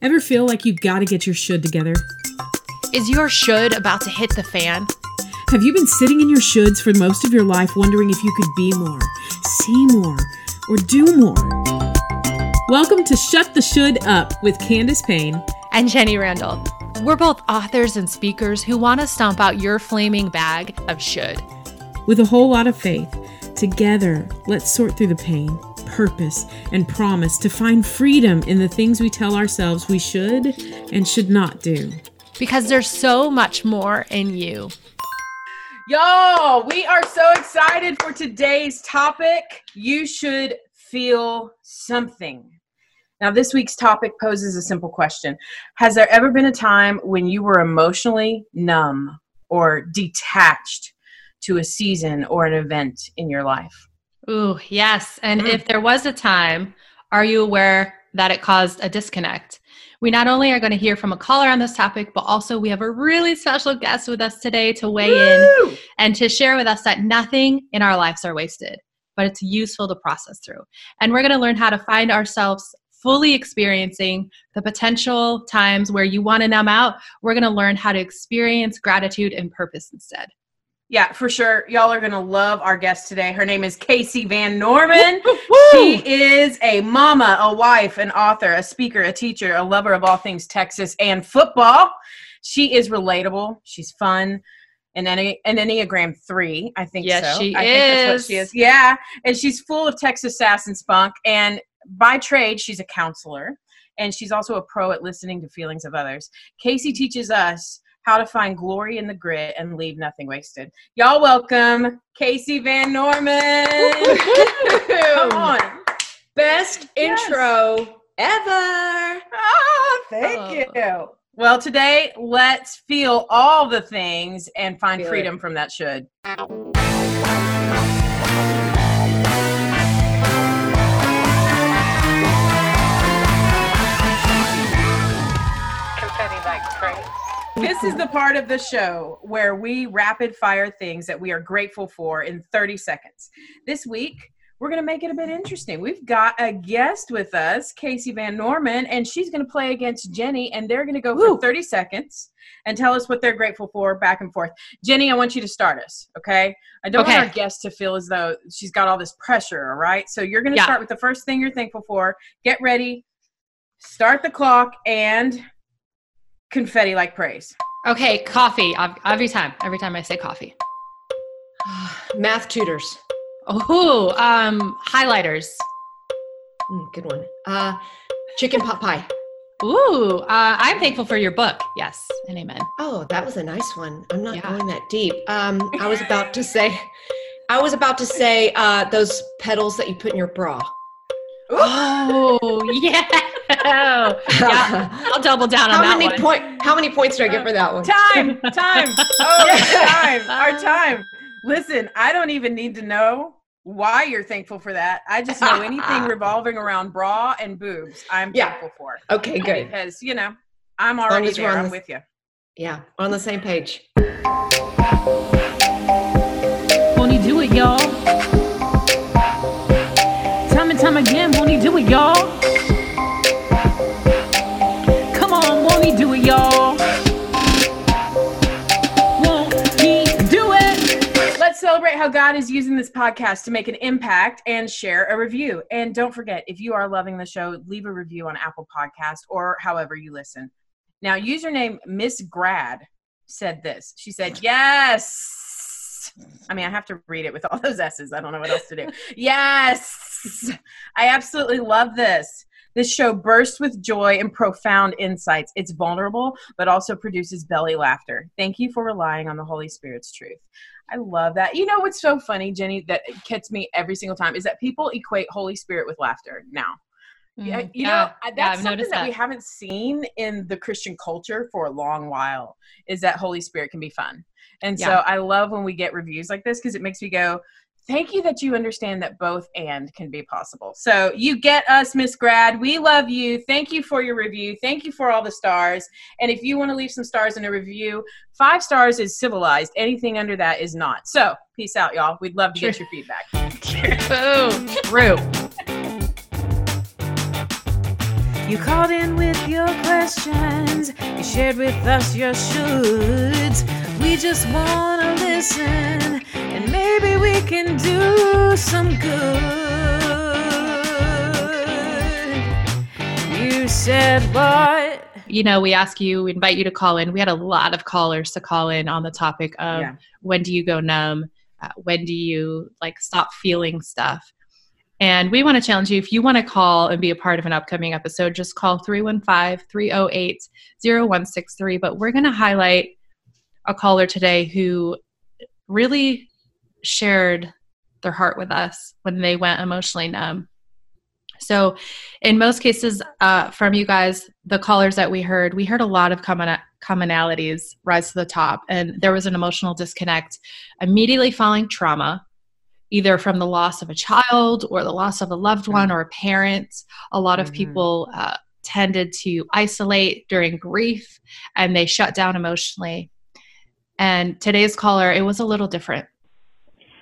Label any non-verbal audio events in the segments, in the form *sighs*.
Ever feel like you've gotta get your should together? Is your should about to hit the fan? Have you been sitting in your shoulds for most of your life wondering if you could be more, see more, or do more? Welcome to Shut the Should Up with Candace Payne and Jenny Randle. We're both authors and speakers who want to stomp out your flaming bag of should. With a whole lot of faith, together, let's sort through the pain, purpose, and promise to find freedom in the things we tell ourselves we should and should not do. Because there's so much more in you. Y'all, we are so excited for today's topic. You should feel something. Now, this week's topic poses a simple question Has there ever been a time when you were emotionally numb or detached to a season or an event in your life? Ooh, yes. And mm. if there was a time, are you aware that it caused a disconnect? We not only are going to hear from a caller on this topic, but also we have a really special guest with us today to weigh Woo! in and to share with us that nothing in our lives are wasted, but it's useful to process through. And we're going to learn how to find ourselves fully experiencing the potential times where you want to numb out. We're going to learn how to experience gratitude and purpose instead. Yeah, for sure. Y'all are going to love our guest today. Her name is Kasey Van Norman. She is a mama, a wife, an author, a speaker, a teacher, a lover of all things Texas and football. She is relatable. She's fun. And an, an Enneagram 3, I think yes, so. she I is. think that's what she is. Yeah. And she's full of Texas sass and spunk. And by trade, she's a counselor. And she's also a pro at listening to feelings of others. Kasey teaches us how to find glory in the grit and leave nothing wasted. Y'all welcome Kasey Van Norman. Come on. Best yes. intro ever. Ah, thank oh. you. Well, today let's feel all the things and find feel freedom it. from that should. This is the part of the show where we rapid fire things that we are grateful for in 30 seconds. This week, we're going to make it a bit interesting. We've got a guest with us, Kasey Van Norman, and she's going to play against Jenny, and they're going to go Woo. for 30 seconds and tell us what they're grateful for back and forth. Jenny, I want you to start us, okay? I don't okay. want our guest to feel as though she's got all this pressure, all right? So you're going to yeah. start with the first thing you're thankful for. Get ready, start the clock, and confetti like praise. Okay, coffee. Every time, every time I say coffee. *sighs* Math tutors. Oh, um, highlighters. Mm, good one. Uh, chicken pot pie. Ooh, uh, I'm thankful for your book. Yes, and amen. Oh, that was a nice one. I'm not yeah. going that deep. Um, I was *laughs* about to say, I was about to say uh, those petals that you put in your bra. Oh yeah. Oh, yeah. *laughs* I'll double down how on that many one. Point, how many points do I get for that one? Time, time. Oh, *laughs* time. Our *laughs* time. Listen, I don't even need to know why you're thankful for that. I just know anything revolving around bra and boobs, I'm yeah. thankful for. Okay, good. Because, you know, I'm already there. I'm the, with you. Yeah, on the same page. Won't you do it, y'all? Time and time again, won't he do it, y'all? He do it, y'all? Won't he do it? Let's celebrate how God is using this podcast to make an impact and share a review. And don't forget, if you are loving the show, leave a review on Apple Podcast or however you listen. Now, username Miss Grad said this. She said, Yes. I mean, I have to read it with all those S's. I don't know what else to do. *laughs* Yes. I absolutely love this. This show bursts with joy and profound insights. It's vulnerable, but also produces belly laughter. Thank you for relying on the Holy Spirit's truth. I love that. You know what's so funny, Jenny, that gets me every single time is that people equate Holy Spirit with laughter now. Yeah, mm, you yeah, know that's yeah, something that, that we haven't seen in the Christian culture for a long while. Is that Holy Spirit can be fun, and so I love when we get reviews like this because it makes me go, thank you that you understand that both and can be possible. So you get us, Miss Grad. We love you. Thank you for your review. Thank you for all the stars. And if you want to leave some stars in a review, five stars is civilized. Anything under that is not. So peace out, y'all. We'd love to get your feedback. True. You called in with your questions, you shared with us your shoulds. We just want to listen, and maybe we can do some good. You said what? You know, we ask you, we invite you to call in. We had a lot of callers to call in on the topic of Yeah. when do you go numb? Uh, when do you like stop feeling stuff? And we want to challenge you if you want to call and be a part of an upcoming episode, just call 315 308 0163. But we're going to highlight a caller today who really shared their heart with us when they went emotionally numb. So, in most cases, uh, from you guys, the callers that we heard, we heard a lot of common commonalities rise to the top, and there was an emotional disconnect immediately following trauma, either from the loss of a child or the loss of a loved one or a parent. A lot of Mhm. people uh, tended to isolate during grief, and they shut down emotionally. And today's caller, it was a little different.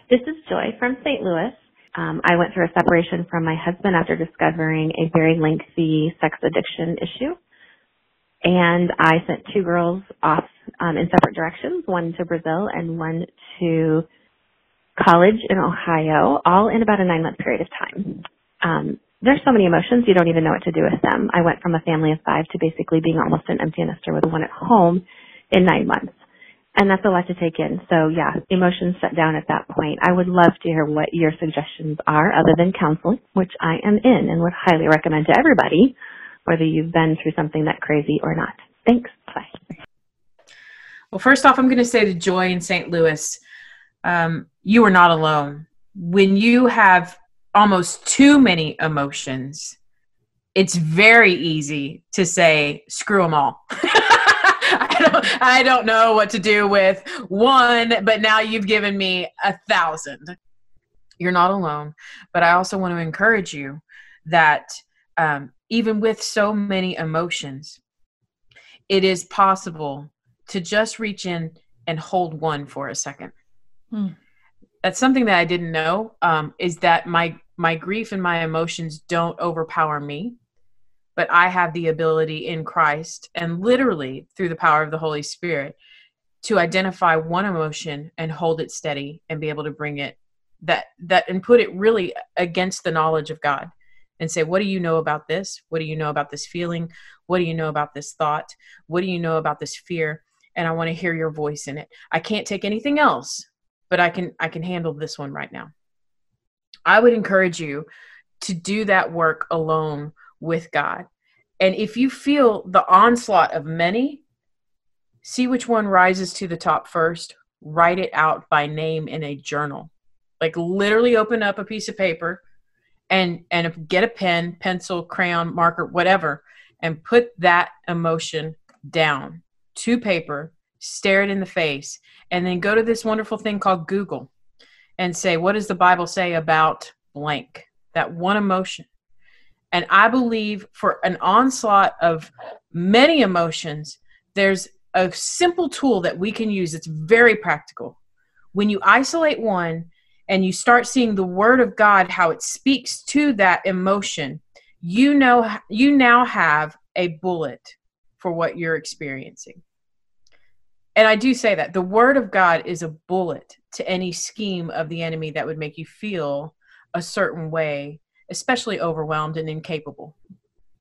This is Joy from St. Louis. Um, I went through a separation from my husband after discovering a very lengthy sex addiction issue. And I sent two girls off um, in separate directions, one to Brazil and one to college in Ohio, all in about a nine month period of time. Um, there's so many emotions, you don't even know what to do with them. I went from a family of five to basically being almost an empty nester with one at home in nine months. And that's a lot to take in. So yeah, emotions shut down at that point. I would love to hear what your suggestions are other than counseling, which I am in and would highly recommend to everybody, whether you've been through something that crazy or not. Thanks. Bye. Well, first off, I'm going to say to Joy in St. Louis, um, you are not alone. When you have almost too many emotions, it's very easy to say, screw them all. *laughs* *laughs* I, don't, I don't know what to do with one, but now you've given me a thousand. You're not alone. But I also want to encourage you that um, even with so many emotions, it is possible to just reach in and hold one for a second. Hmm. That's something that I didn't know. Um, is that my my grief and my emotions don't overpower me, but I have the ability in Christ and literally through the power of the Holy Spirit to identify one emotion and hold it steady and be able to bring it that that and put it really against the knowledge of God and say, what do you know about this? What do you know about this feeling? What do you know about this thought? What do you know about this fear? And I want to hear your voice in it. I can't take anything else, but I can I can handle this one right now. I would encourage you to do that work alone with God. And if you feel the onslaught of many, see which one rises to the top first, write it out by name in a journal. Like literally open up a piece of paper and and get a pen, pencil, crayon, marker, whatever, and put that emotion down to paper, stare it in the face, and then go to this wonderful thing called Google and say, what does the Bible say about blank? That one emotion. And I believe for an onslaught of many emotions, there's a simple tool that we can use. It's very practical. When you isolate one and you start seeing the word of God, how it speaks to that emotion, you know, you now have a bullet for what you're experiencing. And I do say that the word of God is a bullet to any scheme of the enemy that would make you feel a certain way, especially overwhelmed and incapable.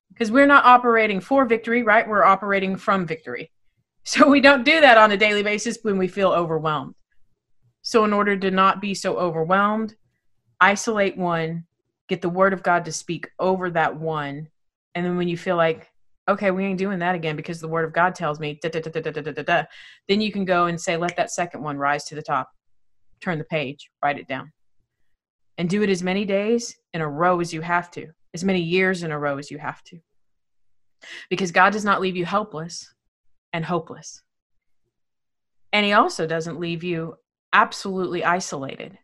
Because we're not operating for victory, right? We're operating from victory. *laughs* So we don't do that on a daily basis when we feel overwhelmed. So, in order to not be so overwhelmed, isolate one, get the word of God to speak over that one. And then when you feel like, okay, we ain't doing that again because the word of God tells me, da, da, da, da, da, da, da, da, then you can go and say, let that second one rise to the top. Turn the page, write it down. And do it as many days in a row as you have to, as many years in a row as you have to. Because God does not leave you helpless and hopeless. And he also doesn't leave you absolutely isolated.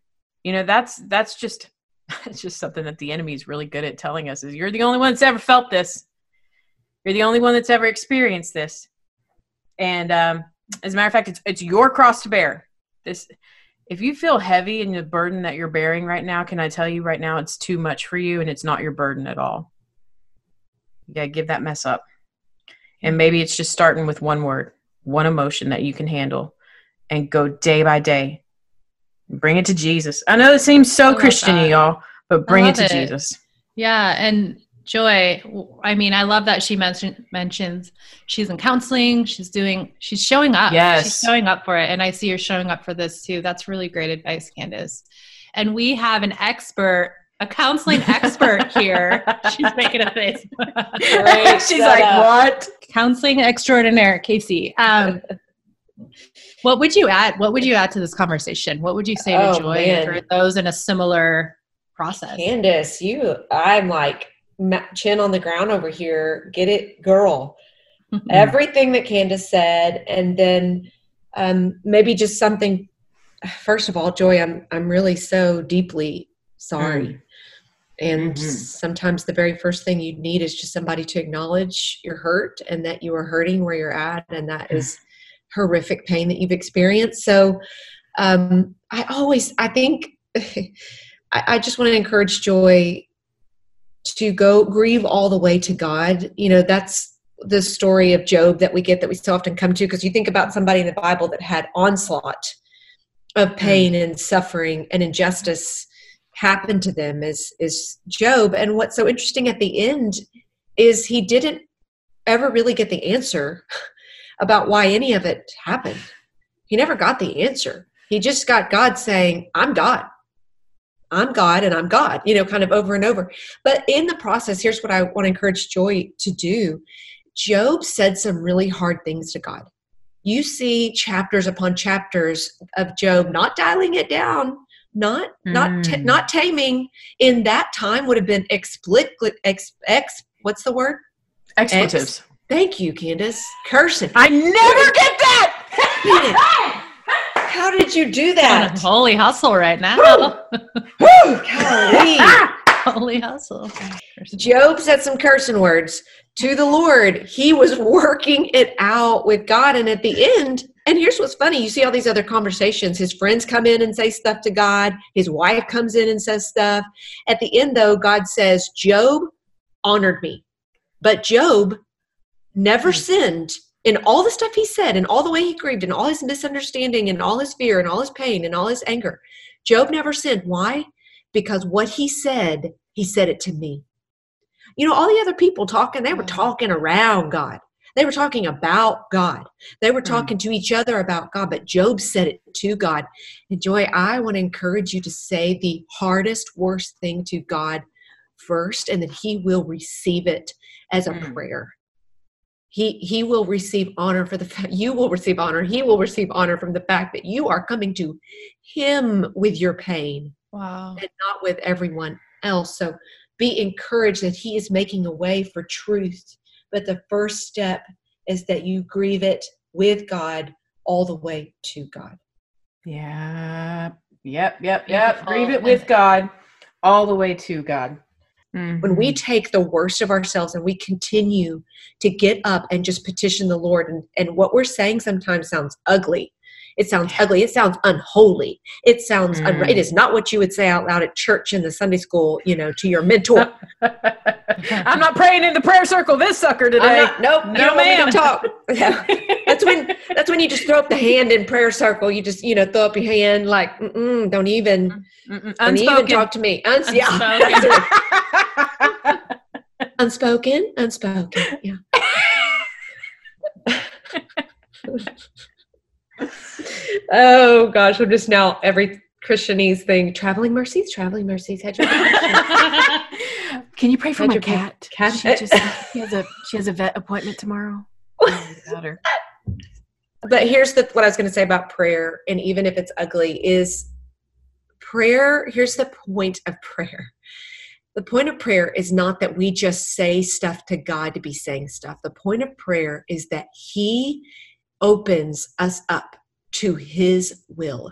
You know, that's that's just *laughs* it's just something that the enemy is really good at telling us is you're the only one that's ever felt this. You're the only one that's ever experienced this. And um, as a matter of fact, it's it's your cross to bear. This if you feel heavy in the burden that you're bearing right now, can I tell you right now it's too much for you and it's not your burden at all. You to give that mess up. And maybe it's just starting with one word, one emotion that you can handle and go day by day. Bring it to Jesus. I know it seems so Christian y'all, but bring it to it. Jesus. Yeah. And Joy, I mean, I love that she mentioned mentions she's in counseling, she's doing she's showing up. Yes. She's showing up for it. And I see her showing up for this too. That's really great advice, Candace. And we have an expert, a counseling expert *laughs* here. She's making a face. *laughs* She's like, up. what? Counseling extraordinaire, Kasey. Um, what would you add? What would you add to this conversation? What would you say to oh, Joy man. for those in a similar process? Candace, you, I'm like chin on the ground over here. Get it, girl. Mm-hmm. *laughs* Everything that Candace said, and then um, maybe just something. First of all, Joy, I'm I'm really so deeply sorry. Mm. And mm-hmm. sometimes the very first thing you need is just somebody to acknowledge your hurt and that you are hurting where you're at, and that mm. is horrific pain that you've experienced. So um, I always, I think, *laughs* I, I just want to encourage Joy to go grieve all the way to God. You know, that's the story of Job that we get that we so often come to because you think about somebody in the Bible that had onslaught of mm. pain and suffering and injustice happen to them is is Job. And what's so interesting at the end is he didn't ever really get the answer *laughs* about why any of it happened. He never got the answer. He just got God saying, I'm God. I'm God and I'm God, you know, kind of over and over. But in the process, here's what I want to encourage Joy to do. Job said some really hard things to God. You see chapters upon chapters of Job not dialing it down, not mm. not t- not taming. In that time would have been explicit ex, ex what's the word? Expletives. Ex, thank you, Candace. Cursing. I never get that. *laughs* How did you do that? Holy hustle right now. Woo! *laughs* *laughs* Golly. Holy hustle. Job said some cursing words to the Lord. He was working it out with God. And at the end, and here's what's funny you see all these other conversations. His friends come in and say stuff to God, his wife comes in and says stuff. At the end, though, God says, Job honored me. But Job never hmm. sinned in all the stuff he said and all the way he grieved and all his misunderstanding and all his fear and all his pain and all his anger job never sinned. Why? Because what he said he said it to me. You know all the other people talking they were talking around god. They were talking about god. They were hmm. talking to each other about god but job said it to god. And joy i want to encourage you to say the hardest worst thing to god first and that he will receive it as a mm. prayer he he will receive honor for the fact you will receive honor. He will receive honor from the fact that you are coming to him with your pain wow. and not with everyone else. So be encouraged that he is making a way for truth. But the first step is that you grieve it with god all the way to god. Yeah yep yep yep. Grieve it with god all the way to god Mm-hmm. When we mm-hmm. take the worst of ourselves and we continue to get up and just petition the Lord, and, and what we're saying sometimes sounds ugly. It sounds ugly. It sounds unholy. It sounds, mm. un- it is not what you would say out loud at church in the Sunday school, you know, to your mentor. *laughs* I'm not praying in the prayer circle this sucker today. Not, nope. No, don't ma'am. want me to talk. *laughs* That's when, that's when you just throw up the hand in prayer circle. You just, you know, throw up your hand like, don't even, Mm-mm. don't even talk to me. Uns- yeah. unspoken, *laughs* unspoken. Yeah. Oh gosh, I'm just now every Christianese thing. Traveling mercies, traveling mercies. Had your *laughs* Can you pray for my cat? Cat. She just she has a she has a vet appointment tomorrow. *laughs* Oh, but here's the what I was going to say about prayer, and even if it's ugly, is prayer. Here's the point of prayer the point of prayer is not that we just say stuff to God to be saying stuff. The point of prayer is that He opens us up to His will.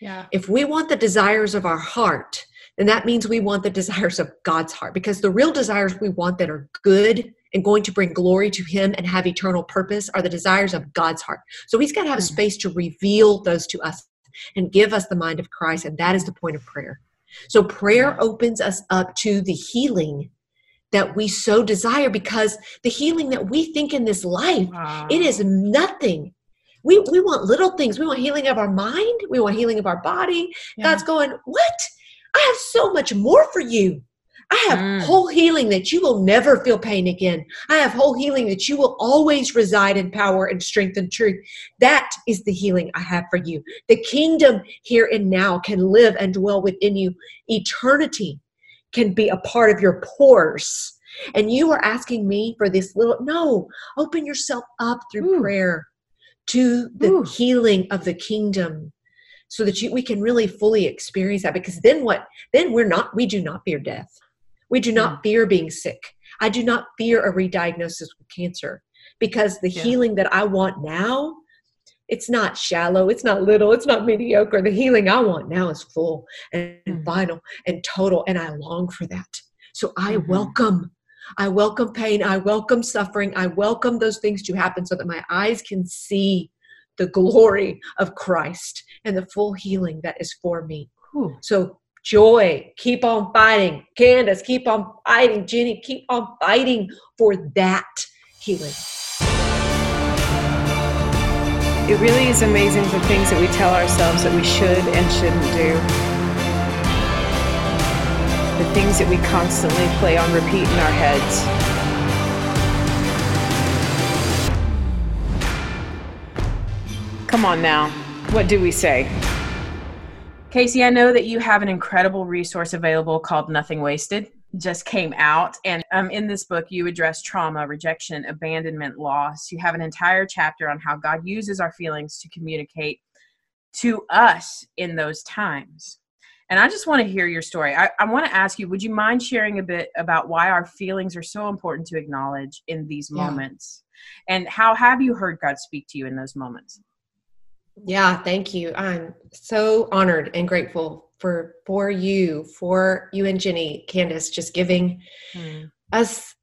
Yeah. If we want the desires of our heart, then that means we want the desires of God's heart because the real desires we want that are good and going to bring glory to Him and have eternal purpose are the desires of God's heart. So He's got to have a mm. space to reveal those to us and give us the mind of Christ. And that is the point of prayer. So prayer opens us up to the healing that we so desire because the healing that we think in this life Wow. it is nothing. We we want little things. We want healing of our mind. We want healing of our body. Yeah. god's going what? I have so much more for you. I have Mm. whole healing that you will never feel pain again. I have whole healing that you will always reside in power and strength and truth. That is the healing i have for you. The kingdom here and now can live and dwell within you eternity can be a part of your pores and you are asking me for this little no open yourself up through Ooh. prayer to the Ooh. healing of the kingdom so that you, we can really fully experience that. Because then what? Then we're not we do not fear death. We do not mm. fear being sick. I do not fear a re-diagnosis with cancer. Because the Yeah. healing that i want now it's not shallow it's not little it's not mediocre the healing i want now is full and Mhm. final and total and i long for that so i Mhm. welcome I welcome pain. I welcome suffering. I welcome those things to happen so that my eyes can see the glory of Christ and the full healing that is for me. Whew. So, joy, keep on fighting. Candace, keep on fighting. Jenny, keep on fighting for that healing. It really is amazing the things that we tell ourselves that we should and shouldn't do. The things that we constantly play on repeat in our heads. Come on now. What do we say? Kasey, I know that you have an incredible resource available called Nothing Wasted. Just came out, and um, in this book, you address trauma, rejection, abandonment, loss. You have an entire chapter on how God uses our feelings to communicate to us in those times. And I just want to hear your story. I, I want to ask you would you mind sharing a bit about why our feelings are so important to acknowledge in these Yeah. moments? And how have you heard God speak to you in those moments? Yeah, thank you. I'm so honored and grateful for for you, for you and Jenny, Candace, just giving hmm. us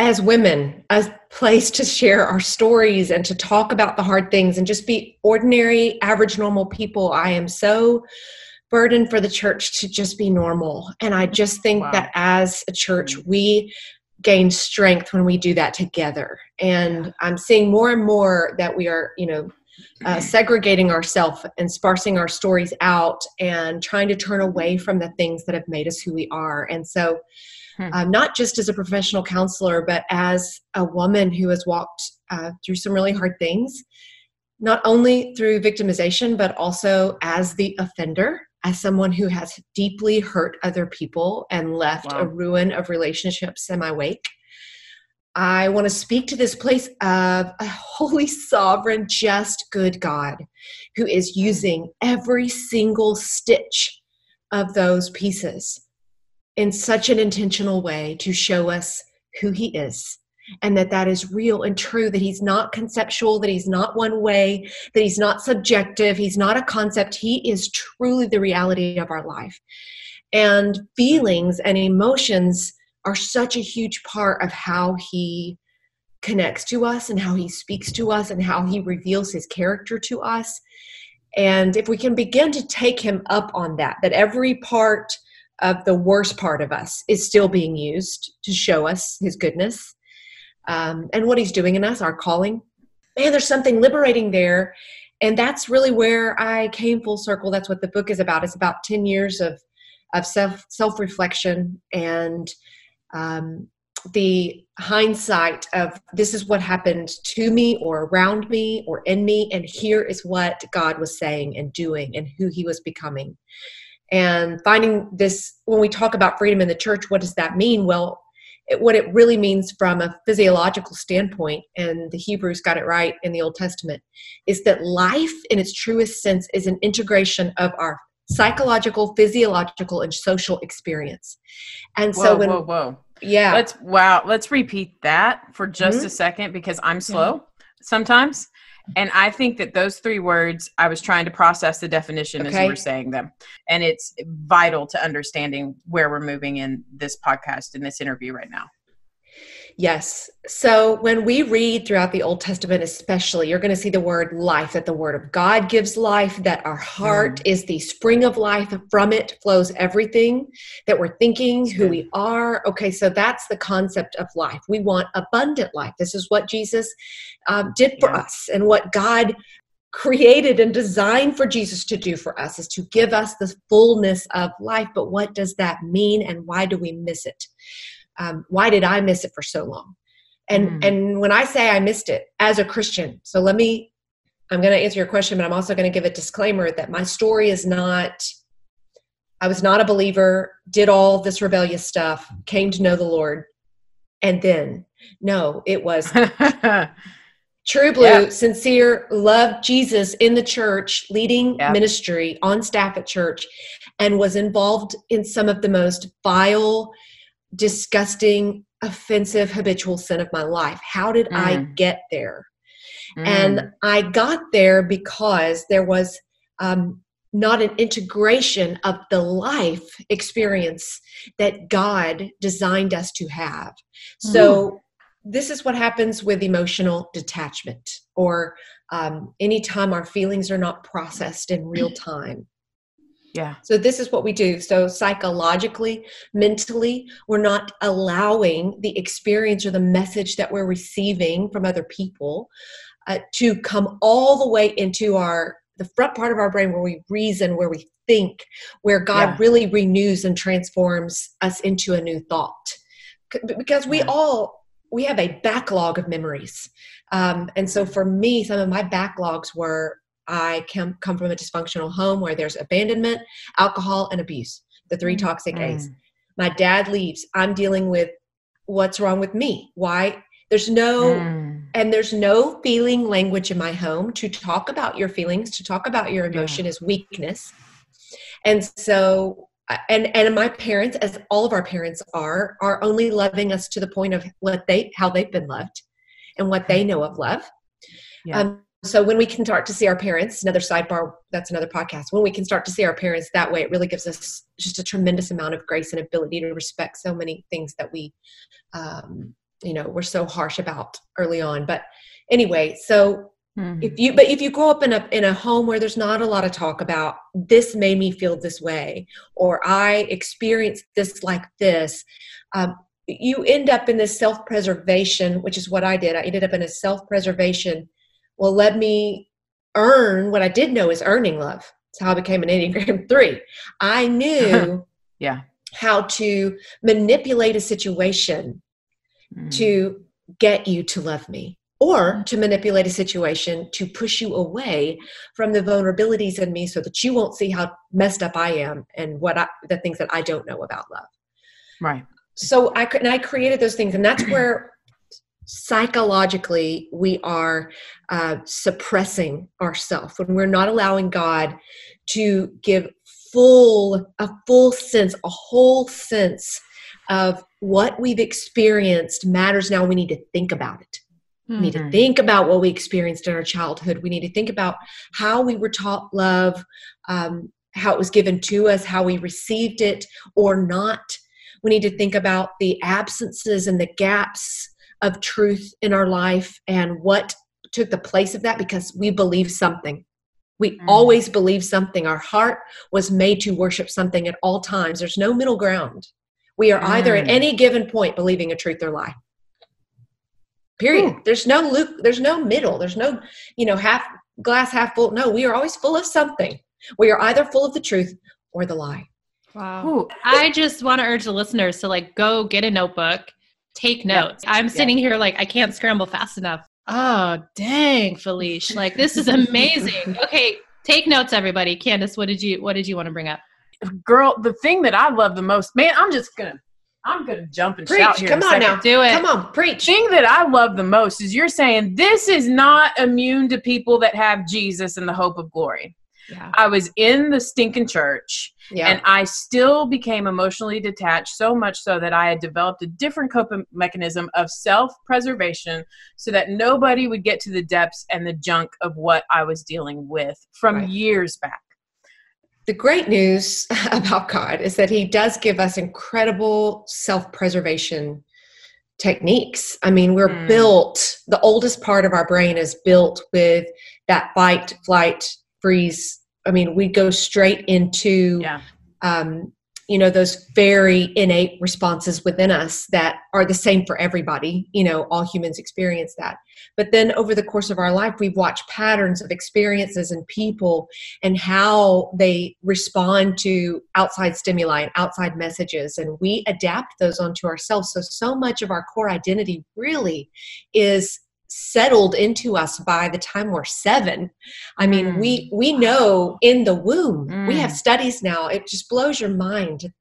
as women a place to share our stories and to talk about the hard things and just be ordinary, average, normal people. I am so burdened for the church to just be normal. And I just think Wow. that as a church, hmm. we gain strength when we do that together. And I'm seeing more and more that we are, you know, uh, segregating ourselves and sparsing our stories out and trying to turn away from the things that have made us who we are. And so, Hmm. uh, not just as a professional counselor, but as a woman who has walked uh, through some really hard things, not only through victimization, but also as the offender, as someone who has deeply hurt other people and left Wow. a ruin of relationships in my wake. I want to speak to this place of a holy, sovereign, just, good God who is using every single stitch of those pieces in such an intentional way to show us who he is and that that is real and true that he's not conceptual that he's not one way that he's not subjective he's not a concept. He is truly the reality of our life. And feelings and emotions are such a huge part of how he connects to us and how he speaks to us and how he reveals his character to us and if we can begin to take him up on that that every part of the worst part of us is still being used to show us his goodness um, and what he's doing in us, our calling. Man, there's something liberating there. And that's really where I came full circle. That's what the book is about. It's about 10 years of, of self self reflection and um, the hindsight of this is what happened to me or around me or in me. And here is what God was saying and doing and who he was becoming and finding this when we talk about freedom in the church what does that mean well it, what it really means from a physiological standpoint and the hebrews got it right in the old testament is that life in its truest sense is an integration of our psychological physiological and social experience and Whoa, so when whoa, whoa. yeah Let's wow. Let's repeat that for just Mhm. a second because I'm slow sometimes, and I think that those three words I was trying to process the definition as Okay. you were saying them, and it's vital to understanding where we're moving in this podcast in this interview right now. Yes. So when we read throughout the Old Testament, especially, you're going to see the word life, that the word of God gives life, that our heart mm. is the spring of life. From it flows everything that we're thinking, who we are. Okay, so that's the concept of life. We want abundant life. This is what Jesus um, did for yeah. us and what God created and designed for Jesus to do for us is to give us the fullness of life. But what does that mean and why do we miss it? Um, why did I miss it for so long? And mm. and when I say I missed it as a Christian, so let me I'm going to answer your question, but I'm also going to give a disclaimer that my story is not I was not a believer, did all this rebellious stuff, came to know the Lord, and then no, it was *laughs* true blue, yeah. sincere, loved Jesus in the church, leading yeah. ministry on staff at church, and was involved in some of the most vile disgusting, offensive, habitual sin of my life. How did mm. I get there? Mm. And I got there because there was um, not an integration of the life experience that God designed us to have. So, mm. this is what happens with emotional detachment or um, anytime our feelings are not processed in real time. Yeah. So this is what we do. So psychologically, mentally, we're not allowing the experience or the message that we're receiving from other people uh, to come all the way into our the front part of our brain where we reason, where we think, where God yeah. really renews and transforms us into a new thought. Because we yeah. all we have a backlog of memories. Um, and so for me, some of my backlogs were I come, come from a dysfunctional home where there's abandonment, alcohol, and abuse, the three mm. toxic mm. A's. My dad leaves. I'm dealing with what's wrong with me. Why? There's no, mm. and there's no feeling language in my home to talk about your feelings, to talk about your emotion yeah. is weakness. And so, and and my parents, as all of our parents are, are only loving us to the point of what they, how they've been loved, and what they know of love. Yeah. Um, so when we can start to see our parents another sidebar that's another podcast. When we can start to see our parents that way it really gives us just a tremendous amount of grace and ability to respect so many things that we um, you know we're so harsh about early on. But anyway so mm-hmm. if you but if you grow up in a in a home where there's not a lot of talk about this made me feel this way or i experienced this like this um, you end up in this self-preservation which is what i did. I ended up in a self-preservation well, let me earn what I did know is earning love. That's how I became an Enneagram *laughs* 3. I knew *laughs* yeah. how to manipulate a situation mm. to get you to love me or mm. to manipulate a situation to push you away from the vulnerabilities in me so that you won't see how messed up I am and what I, the things that I don't know about love. Right. So I and I created those things and that's *clears throat* where psychologically we are uh, suppressing ourselves when we're not allowing god to give full a full sense a whole sense of what we've experienced matters now we need to think about it. We need to mm-hmm. think about what we experienced in our childhood. We need to think about how we were taught love um, how it was given to us how we received it or not. We need to think about the absences and the gaps of truth in our life and what took the place of that because we believe something. We mm. always believe something. Our heart was made to worship something at all times. There's no middle ground. We are mm. either at mm. any given point believing a truth or lie. Period. Ooh. There's no Luke, there's no middle. There's no, you know, half glass half full. No, we are always full of something. We are either full of the truth or the lie. Wow. Ooh. I just want to urge the listeners to like go get a notebook take notes. I'm sitting here like I can't scramble fast enough. Oh, dang, Felicia. Like this is amazing. *laughs* okay, take notes everybody. Candace, what did you what did you want to bring up? Girl, the thing that I love the most, man, I'm just going to I'm gonna jump and preach. shout here. Come on now, do it. Come on, preach. Thing that I love the most is you're saying this is not immune to people that have Jesus and the hope of glory. Yeah. I was in the stinking church yeah. and I still became emotionally detached so much so that I had developed a different coping mechanism of self preservation so that nobody would get to the depths and the junk of what I was dealing with from right. years back. The great news *laughs* about God is that He does give us incredible self preservation techniques. I mean, we're Mm. built, the oldest part of our brain is built with that fight, flight, freeze. I mean, we go straight into, Yeah. um, you know, those very innate responses within us that are the same for everybody. You know, all humans experience that. But then over the course of our life, we've watched patterns of experiences and people and how they respond to outside stimuli and outside messages. And we adapt those onto ourselves. So, so much of our core identity really is settled into us by the time we're seven i mean Mm. we we know in the womb we have Mm. studies now it just blows your mind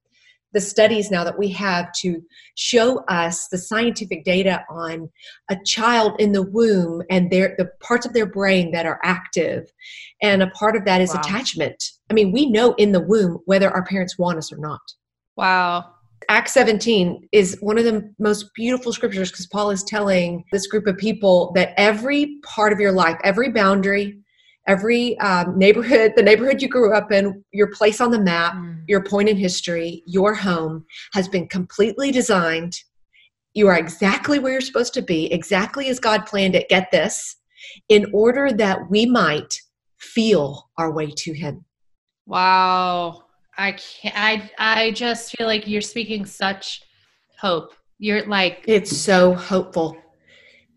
the studies now that we have to show us the scientific data on a child in the womb and their the parts of their brain that are active and a part of that is Wow. attachment i mean we know in the womb whether our parents want us or not Wow. Acts 17 is one of the most beautiful scriptures because Paul is telling this group of people that every part of your life, every boundary, every um, neighborhood, the neighborhood you grew up in, your place on the map, Mm. your point in history, your home has been completely designed. You are exactly where you're supposed to be, exactly as God planned it. Get this, in order that we might feel our way to Him. Wow. I can't I I just feel like you're speaking such hope. You're like It's so hopeful.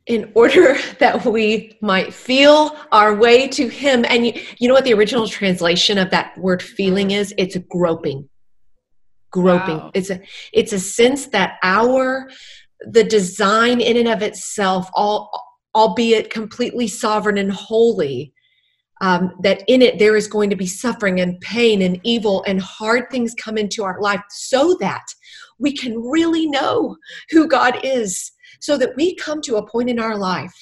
In order *laughs* that we might feel our way to Him. And you, you know what the original translation of that word feeling is? It's groping. Groping. Wow. It's a it's a sense that our the design in and of itself, all albeit completely sovereign and holy, um, that in it there is going to be suffering and pain and evil and hard things come into our life so that we can really know who God is, so that we come to a point in our life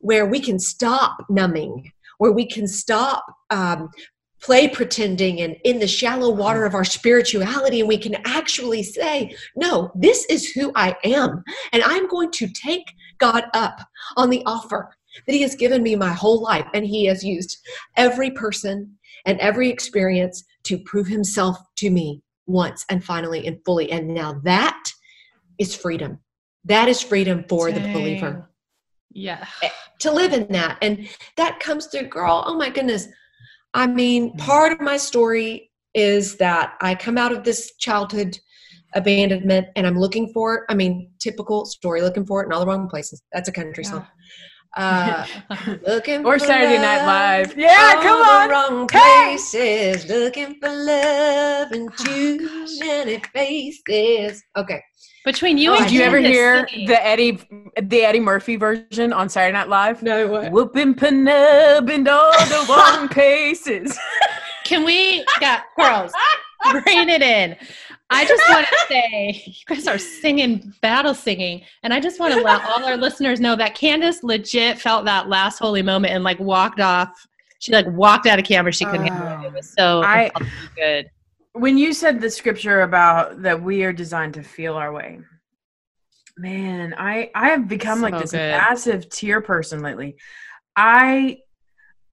where we can stop numbing, where we can stop um, play pretending and in the shallow water of our spirituality, and we can actually say, No, this is who I am, and I'm going to take God up on the offer that He has given me my whole life, and He has used every person and every experience to prove Himself to me once and finally and fully. And now that is freedom. That is freedom for the believer. Yeah. Eh, to live in that. And that comes through, girl. Oh my goodness. I mean, hmm. part of my story is that I come out of this childhood abandonment and I'm looking for, I mean, typical story, looking for it in all the wrong places. That's a country song. Uh, *laughs* looking Or for Saturday Night Live. Yeah, all come the on. wrong Hey! places, looking for love in Oh, too gosh. many faces. Okay. Between you Oh, and Did you ever hear singing- the Eddie the Eddie Murphy version on Saturday Night Live? No, what? Whooping Penub and all the *laughs* wrong places. Can we got girls bring it in? I just *laughs* want to say you guys are singing battle singing, and I just want to let all our listeners know that Candace legit felt that last holy moment and like walked off. She like walked out of camera. She couldn't handle it. It was so I- felt so good. when you said the scripture about that we are designed to feel our way man i i have become like this good. massive tear person lately i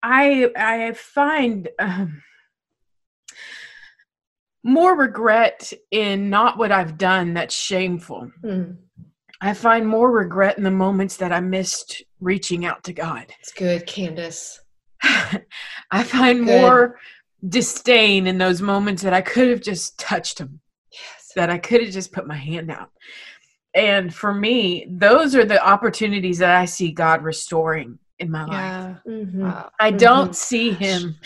i i find um, more regret in not what i've done that's shameful Mm, i find more regret in the moments that i missed reaching out to god it's good, Candace. *laughs* i find Good. more disdain in those moments that i could have just touched him Yes. that I could have just put my hand out. And for me, those are the opportunities that I see God restoring in my life. Yeah. Mhm. I don't Mhm. see him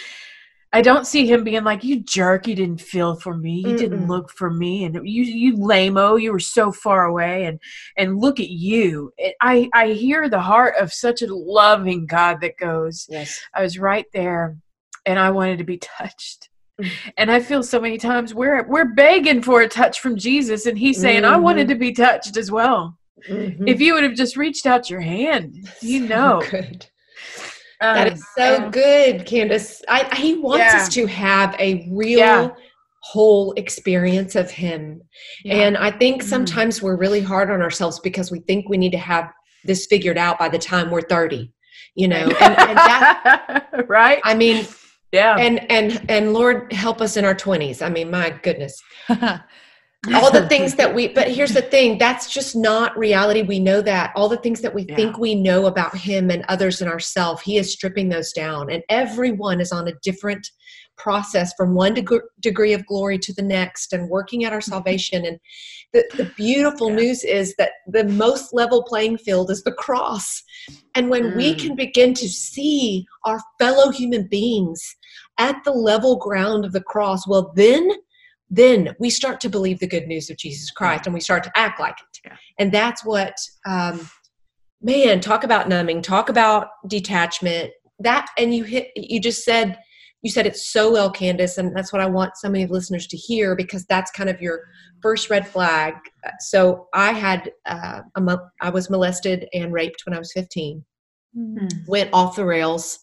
I don't see him being like, "You jerk! You didn't feel for me. You didn't look for me, and you, you lameo. You were so far away, and and look at you." It, I I hear the heart of such a loving God that goes, Yes. I was right there and I wanted to be touched. Mm. And I feel so many times we're we're begging for a touch from Jesus and he's saying, I wanted Mhm. to be touched as well. Mhm. If you would have just reached out your hand, you *laughs* know. Um, That is so good, Candace. I, he wants Yeah. us to have a real Yeah. whole experience of him. Yeah. And I think Mhm. sometimes we're really hard on ourselves because we think we need to have this figured out by the time we're 30. You know, *laughs* and, and that right? I mean, yeah. and and and Lord help us in our 20s. I mean, my goodness. *laughs* all the *laughs* things that we but here's the thing that's just not reality we know that all the things that we Yeah. think we know about him and others and ourselves he is stripping those down and everyone is on a different process from one deg- degree of glory to the next and working at our *laughs* salvation and the, the beautiful Yeah. news is that the most level playing field is the cross and when we Mm. can begin to see our fellow human beings at the level ground of the cross well then then we start to believe the good news of Jesus Christ and we start to act like it. Yeah. And that's what, um, man, talk about numbing, talk about detachment. That, and you hit, you just said, you said it so well, Candace, and that's what I want so many listeners to hear because that's kind of your first red flag. So I had, uh, a I was molested and raped when I was 15 went off the rails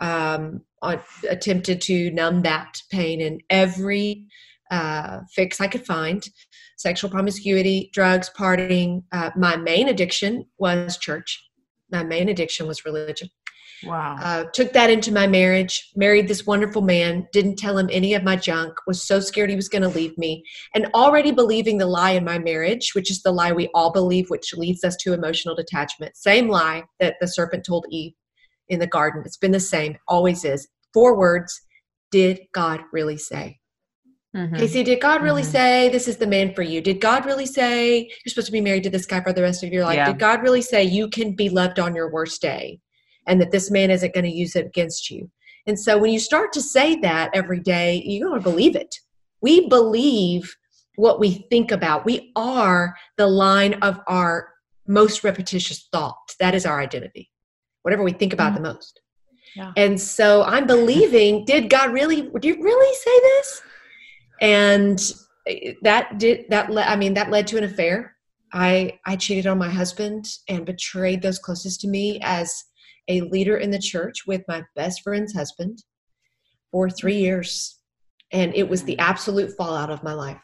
um, on, attempted to numb that pain in every uh, fix i could find. Sexual promiscuity drugs partying uh, my main addiction was church. My main addiction was religion. Wow. uh, took that into my marriage married this wonderful man didn't tell him any of my junk was so scared he was going to leave me and already believing the lie in my marriage which is the lie we all believe which leads us to emotional detachment. Same lie that the serpent told eve in the garden. It's been the same always is. Four words did god really say Mhm. Kasey, did God really Mhm. say this is the man for you? Did God really say you're supposed to be married to this guy for the rest of your life? Yeah. Did God really say you can be loved on your worst day and that this man isn't going to use it against you? And so when you start to say that every day, you're going to believe it. We believe what we think about. We are the line of our most repetitious thought. That is our identity. Whatever we think about the most. Yeah. And so I'm believing, did God really, did you really say this? And that did that le- i mean that led to an affair. I i cheated on my husband and betrayed those closest to me as a leader in the church with my best friend's husband for three years. And it was the mm. absolute fallout of my life.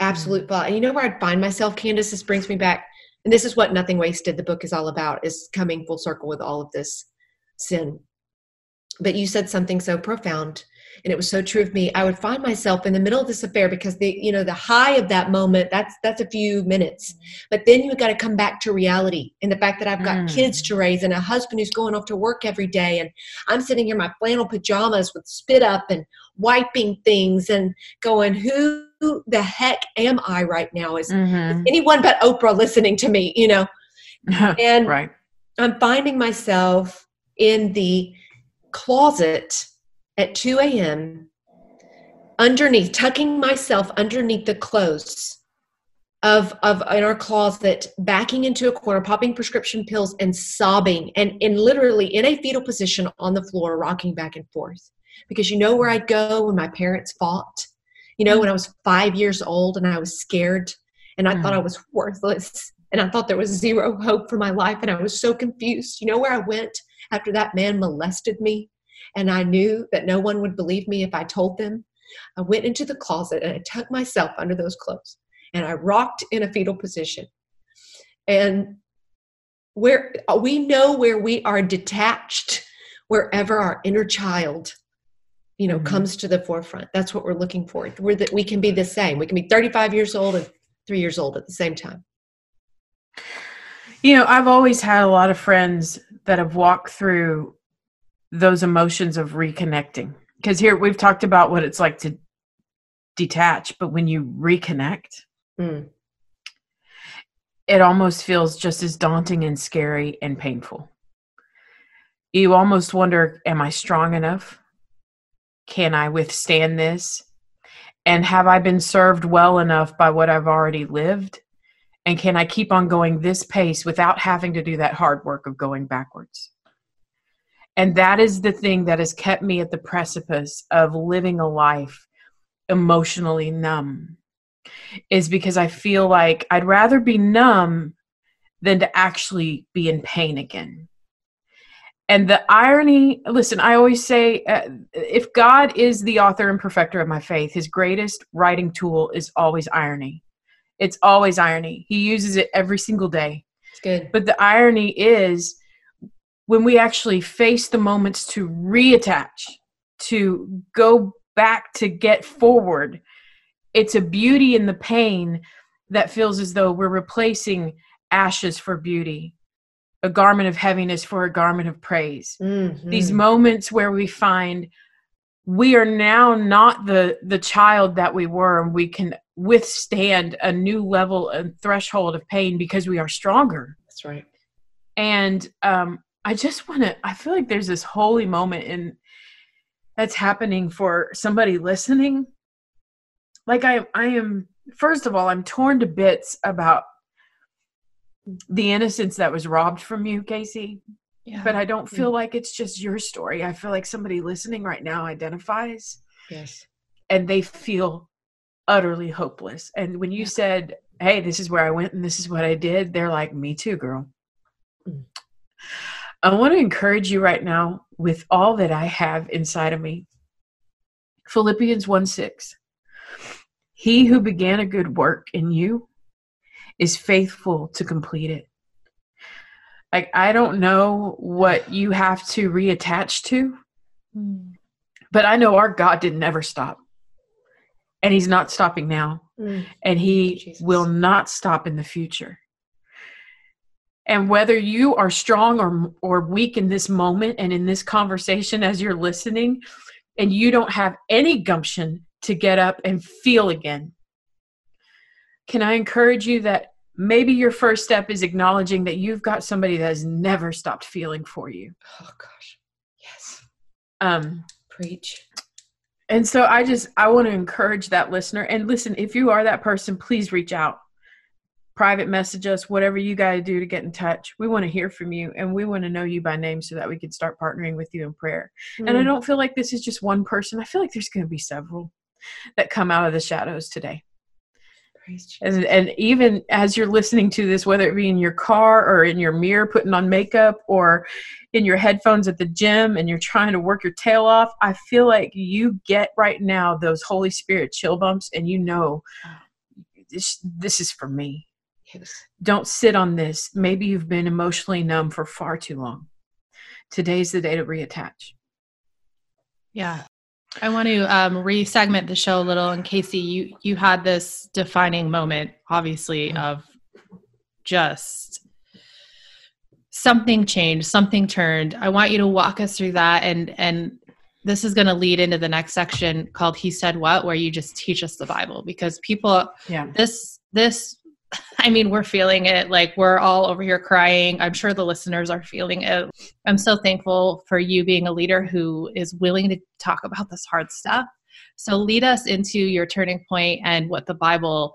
Absolute mm. fallout and you know where i'd find myself candace? This brings me back and this is what nothing wasted the book is all about is coming full circle with all of this sin. But you said something so profound and it was so true of me i would find myself in the middle of this affair because the you know the high of that moment that's that's a few minutes but then you've got to come back to reality and the fact that i've got Mm. kids to raise and a husband who's going off to work every day and i'm sitting here in my flannel pajamas with spit up and wiping things and going who the heck am i right now is Mhm. anyone but oprah listening to me you know *laughs* and right. I'm finding myself in the closet at 2 a.m. underneath, tucking myself underneath the clothes of of in our closet, backing into a corner, popping prescription pills and sobbing and in literally in a fetal position on the floor, rocking back and forth. Because you know where I'd go when my parents fought? You know, when I was five years old and I was scared and I thought I mm. was worthless and I thought there was zero hope for my life and I was so confused. You know where I went after that man molested me and I knew that no one would believe me if I told them? I went into the closet and I tucked myself under those clothes and I rocked in a fetal position. And where we know where we are detached wherever our inner child you know Mhm. comes to the forefront that's what we're looking for we're that we can be the same we can be 35 years old and 3 years old at the same time You know, I've always had a lot of friends that have walked through those emotions of reconnecting. Because here we've talked about what it's like to detach, but when you reconnect, Mm. it almost feels just as daunting and scary and painful. You almost wonder, am I strong enough? Can I withstand this? And have I been served well enough by what I've already lived? And can I keep on going this pace without having to do that hard work of going backwards? And that is the thing that has kept me at the precipice of living a life emotionally numb, is because I feel like I'd rather be numb than to actually be in pain again. And the irony, listen, I always say uh, if God is the author and perfecter of my faith, his greatest writing tool is always irony. It's always irony. He uses it every single day. it's good But the irony is when we actually face the moments to reattach, to go back to get forward, it's a beauty in the pain that feels as though we're replacing ashes for beauty a garment of heaviness for a garment of praise Mhm. these moments where we find we are now not the the child that we were and we can withstand a new level and threshold of pain because we are stronger That's right. and um i just want to i feel like there's this holy moment in that's happening for somebody listening like i i am first of all i'm torn to bits about the innocence that was robbed from you kasey Yeah. but i don't feel like it's just your story i feel like somebody listening right now identifies Yes. and they feel utterly hopeless and when you Yeah. said hey this is where i went and this is what i did they're like me too girl Mm. I want to encourage you right now with all that I have inside of me. Philippians 1 6. He who began a good work in you is faithful to complete it. Like, I don't know what you have to reattach to, Mm. but I know our God didn't ever stop. And he's not stopping now Mm. and he Jesus. will not stop in the future. And whether you are strong or or weak in this moment and in this conversation as you're listening and you don't have any gumption to get up and feel again. Can I encourage you that maybe your first step is acknowledging that you've got somebody that has never stopped feeling for you. Oh gosh. Yes. Um Preach. And so I just I want to encourage that listener. And listen, if you are that person, please reach out. Private message us, whatever you got to do to get in touch. We want to hear from you and we want to know you by name so that we can start partnering with you in prayer. And I Mm. don't feel like this is just one person. I feel like there's going to be several that come out of the shadows today. Praise And, and even as you're listening to this, whether it be in your car or in your mirror putting on makeup or in your headphones at the gym and you're trying to work your tail off, I feel like you get right now those Holy Spirit chill bumps and you know this, this is for me. Yes. Don't sit on this. Maybe you've been emotionally numb for far too long. Today's the day to reattach. Yeah. I want to um, re-segment the show a little. And Kasey, you you had this defining moment, obviously, of just something changed, something turned. I want you to walk us through that, and and this is going to lead into the next section called "He Said What," where you just teach us the Bible because people Yeah. this this i mean we're feeling it. Like we're all over here crying. I'm sure the listeners are feeling it. I'm so thankful for you being a leader who is willing to talk about this hard stuff. So lead us into your turning point and what the bible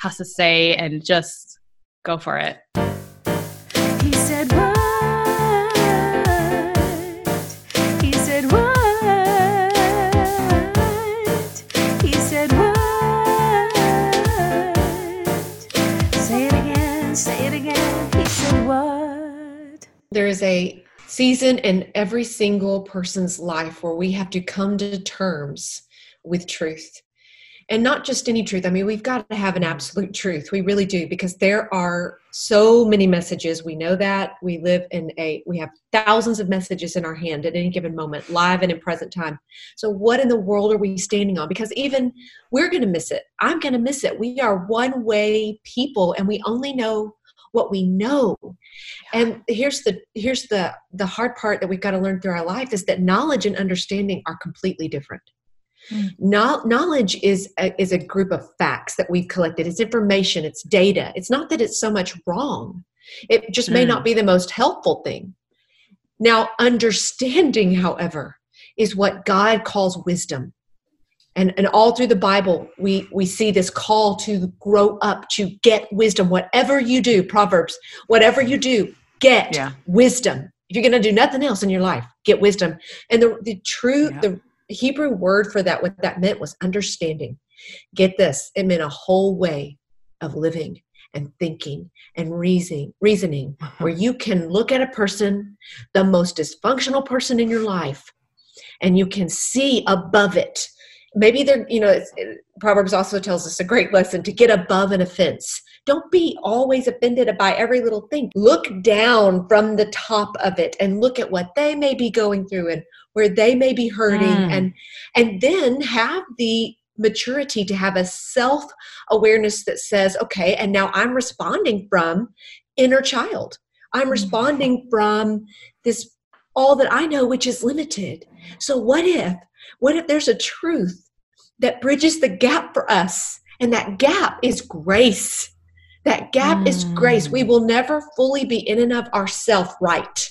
has to say and just go for it There is a season in every single person's life where we have to come to terms with truth. And not just any truth. I mean, we've got to have an absolute truth. We really do, because there are so many messages. We know that. We live in a, we have thousands of messages in our hand at any given moment, live and in present time. So, what in the world are we standing on? Because even we're going to miss it. I'm going to miss it. We are one way people, and we only know what we know. And here's the here's the the hard part that we've got to learn through our life is that knowledge and understanding are completely different. Mm. Know- knowledge is a, is a group of facts that we've collected. It's information. It's data. It's not that it's so much wrong. It just may Mm. not be the most helpful thing. Now understanding however is what god calls wisdom and and all through the bible we we see this call to grow up to get wisdom. Whatever you do proverbs whatever you do get Yeah. wisdom. If you're going to do nothing else in your life get wisdom. And the the true Yeah. the hebrew word for that what that meant was understanding. Get this it meant a whole way of living and thinking and reasoning reasoning where you can look at a person the most dysfunctional person in your life and you can see above it maybe they're you know proverbs also tells us a great lesson to get above an offense don't be always offended by every little thing look down from the top of it and look at what they may be going through and where they may be hurting Mm. and and then have the maturity to have a self awareness that says, okay, and now I'm responding from inner child. I'm Mm. responding from this all that I know, which is limited. So, what if, what if there's a truth that bridges the gap for us? And that gap is grace. That gap is grace. We mm. will never fully be in and of ourself right.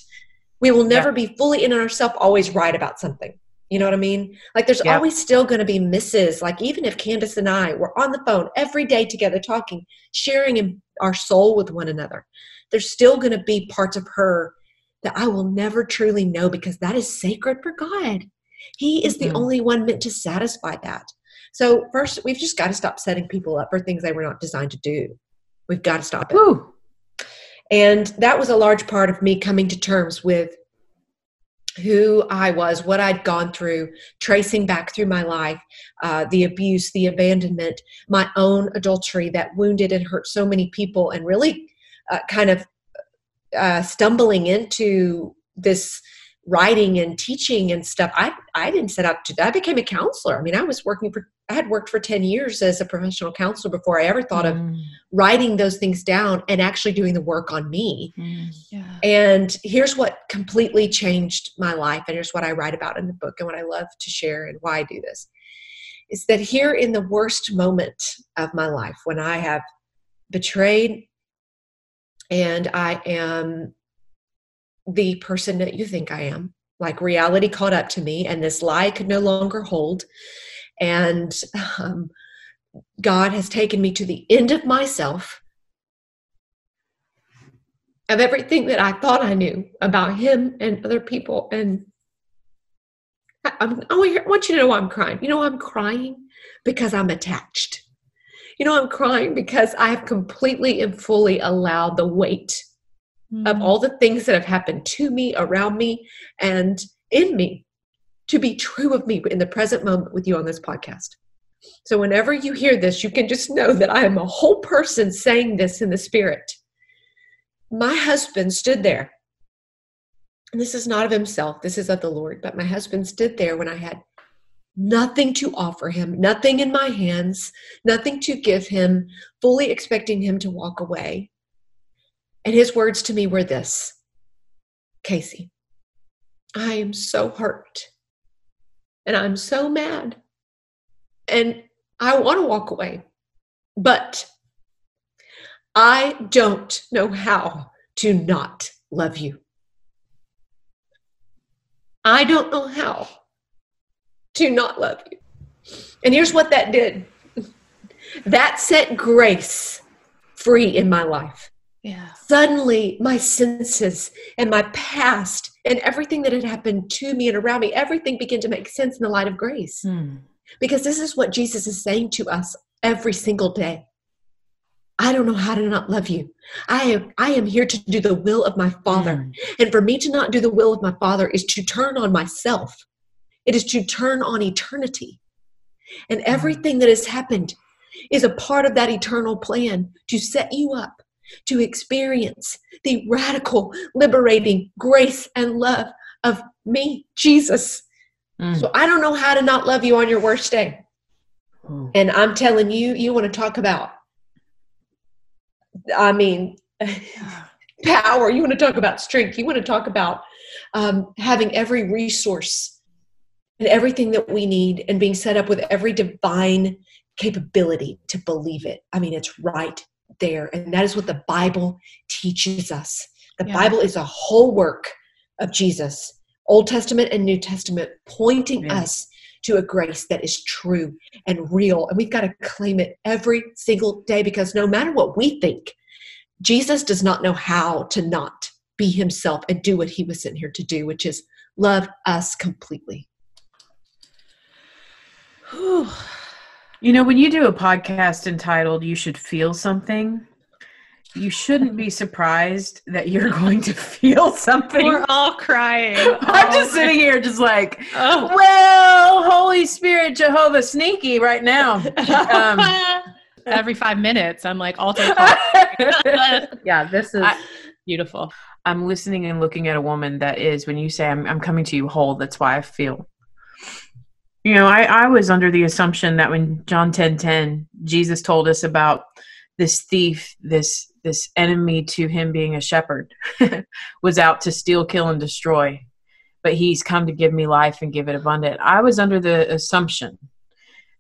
We will never be fully in and ourself always right about something. You know what I mean? Like there's Yeah. always still going to be misses. Like even if Candace and I were on the phone every day together talking, sharing our soul with one another, there's still going to be parts of her that I will never truly know because that is sacred for God. He is the Mhm. only one meant to satisfy that. So first, we've just got to stop setting people up for things they were not designed to do. We've got to stop it. And that was a large part of me coming to terms with who I was, what I'd gone through, tracing back through my life, uh, the abuse, the abandonment, my own adultery that wounded and hurt so many people, and really uh, kind of uh, stumbling into this writing and teaching and stuff. I I didn't set out to. I became a counselor. I mean, I was working for. I had worked for ten years as a professional counselor before I ever thought of Mm, writing those things down and actually doing the work on me. mm. Yeah. And here's what completely changed my life. And here's what I write about in the book and what I love to share and why I do this is that here in the worst moment of my life, when I have betrayed and I am the person that you think I am, like reality caught up to me and this lie could no longer hold. And um, God has taken me to the end of myself of everything that I thought I knew about him and other people. And I'm, I want you- I want you to know why I'm crying. You know I'm crying? Because I'm attached. You know, I'm crying because I have completely and fully allowed the weight of hmm. all the things that have happened to me, around me, and in me to be true of me in the present moment with you on this podcast. So, whenever you hear this, you can just know that I am a whole person saying this in the spirit. My husband stood there. And this is not of himself, this is of the Lord. But my husband stood there when I had nothing to offer him, nothing in my hands, nothing to give him, fully expecting him to walk away. And his words to me were this Kasey, I am so hurt. And I'm so mad. And I want to walk away. But I don't know how to not love you. I don't know how to not love you. And here's what that did *laughs* that set grace free in my life. Yeah. Suddenly, my senses and my past and everything that had happened to me and around me, everything began to make sense in the light of grace. Mm. Because this is what Jesus is saying to us every single day. I don't know how to not love you. I am I am here to do the will of my Father. Mm. And for me to not do the will of my Father is to turn on myself. It is to turn on eternity. And everything that has happened is a part of that eternal plan to set you up to experience the radical, liberating grace and love of me, Jesus. Mm. So I don't know how to not love you on your worst day. Ooh. And I'm telling you, you want to talk about, I mean, *sighs* power. You want to talk about strength. You want to talk about um, having every resource and everything that we need and being set up with every divine capability to believe it. I mean, it's right there. And that is what the Bible teaches us. The Yeah. Bible is a whole work of Jesus, Old Testament and New Testament, pointing us to a grace that is true and real. And we've got to claim it every single day because no matter what we think, Jesus does not know how to not be himself and do what he was sent here to do, which is love us completely. You know, when you do a podcast entitled You Should Feel Something, you shouldn't be surprised that you're *laughs* going to feel something. We're all crying. *laughs* I'm Oh just sitting here, just like, Oh. well, Holy Spirit, Jehovah, sneaky right now. Um, *laughs* Every five minutes, I'm like call. yeah, this is. I- Beautiful. I'm listening and looking at a woman that is, when you say I'm, I'm coming to you whole, that's why I feel. You know, I, I was under the assumption that when John 10 10, Jesus told us about this thief, this this enemy to him being a shepherd, *laughs* was out to steal, kill, and destroy. But he's come to give me life and give it abundant. I was under the assumption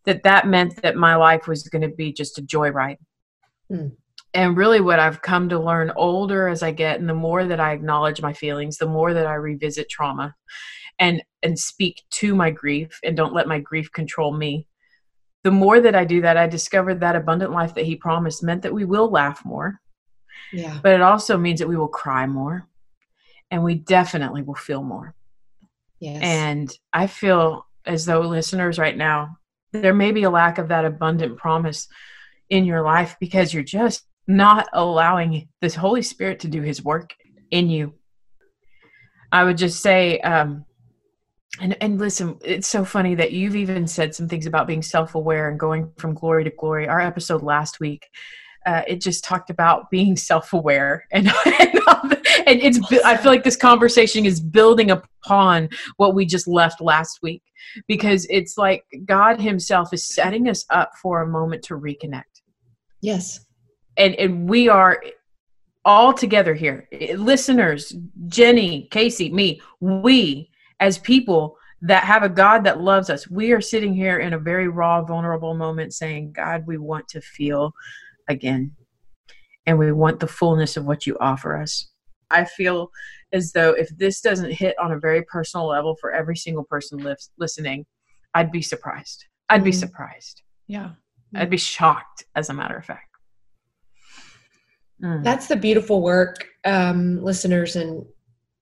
that that meant that my life was going to be just a joyride. Mm. And really, what I've come to learn older as I get, and the more that I acknowledge my feelings, the more that I revisit trauma and and speak to my grief and don't let my grief control me. The more that i do that i discovered that abundant life that he promised meant that we will laugh more. Yeah. But it also means that we will cry more and we definitely will feel more. Yes. And i feel as though listeners right now there may be a lack of that abundant promise in your life because you're just not allowing this holy spirit to do his work in you. I would just say um, and and listen it's so funny that you've even said some things about being self-aware and going from glory to glory. Our episode last week uh, it just talked about being *laughs* self-aware and *laughs* and, and it's i feel like this conversation is building upon what we just left last week because it's like god himself is setting us up for a moment to reconnect. Yes. And and we are all together here. Listeners jenny kasey me we as people that have a God that loves us, we are sitting here in a very raw, vulnerable moment saying, God, we want to feel again. And we want the fullness of what you offer us. I feel as though if this doesn't hit on a very personal level for every single person listening, I'd be surprised. I'd be mm-hmm. surprised. Yeah. I'd be shocked, as a matter of fact. Mm. That's the beautiful work, um, listeners, and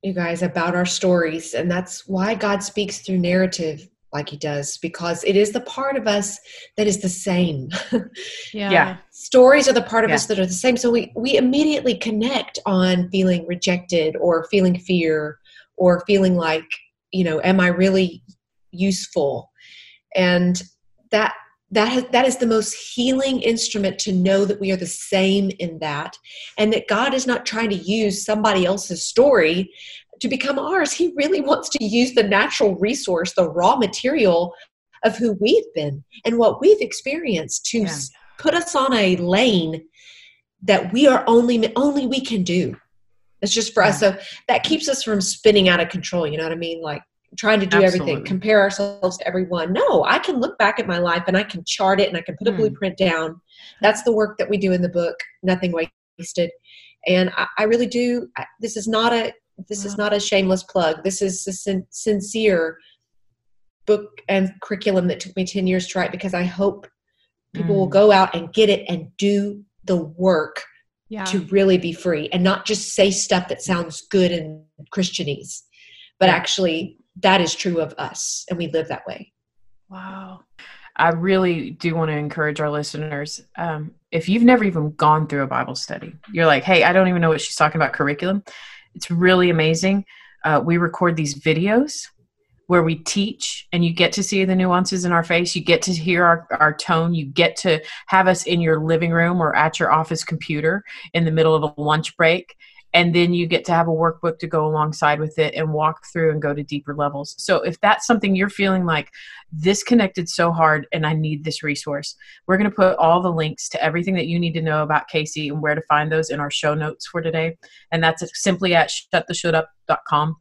you guys, about our stories. And that's why God speaks through narrative like he does, because it is the part of us that is the same. *laughs* yeah. yeah. Stories are the part of yeah. us that are the same. So we, we immediately connect on feeling rejected or feeling fear or feeling like, you know, am I really useful? And that that has, that is the most healing instrument to know that we are the same in that and that god is not trying to use somebody else's story to become ours. He really wants to use the natural resource the raw material of who we've been and what we've experienced to yeah. put us on a lane that we are only only we can do. It's just for yeah. us so that keeps us from spinning out of control. You know what i mean? Like trying to do Absolutely. everything, compare ourselves to everyone. No, I can look back at my life and I can chart it and I can put a mm. blueprint down. That's the work that we do in the book, Nothing Wasted. And I, I really do. I, this is not a this is not a shameless plug. This is a sin- sincere book and curriculum that took me 10 years to write because I hope people mm. will go out and get it and do the work yeah. to really be free and not just say stuff that sounds good and Christianese, but yeah. actually that is true of us and we live that way. Wow. I really do want to encourage our listeners um, if you've never even gone through a bible study you're like hey i don't even know what she's talking about curriculum. It's really amazing. Uh, we record these videos where we teach and you get to see the nuances in our face. You get to hear our, our tone. You get to have us in your living room or at your office computer in the middle of a lunch break and then you get to have a workbook to go alongside with it and walk through and go to deeper levels. So if that's something you're feeling like this connected so hard and i need this resource we're going to put all the links to everything that you need to know about kasey and where to find those in our show notes for today. And that's simply at shuttheshouldup.com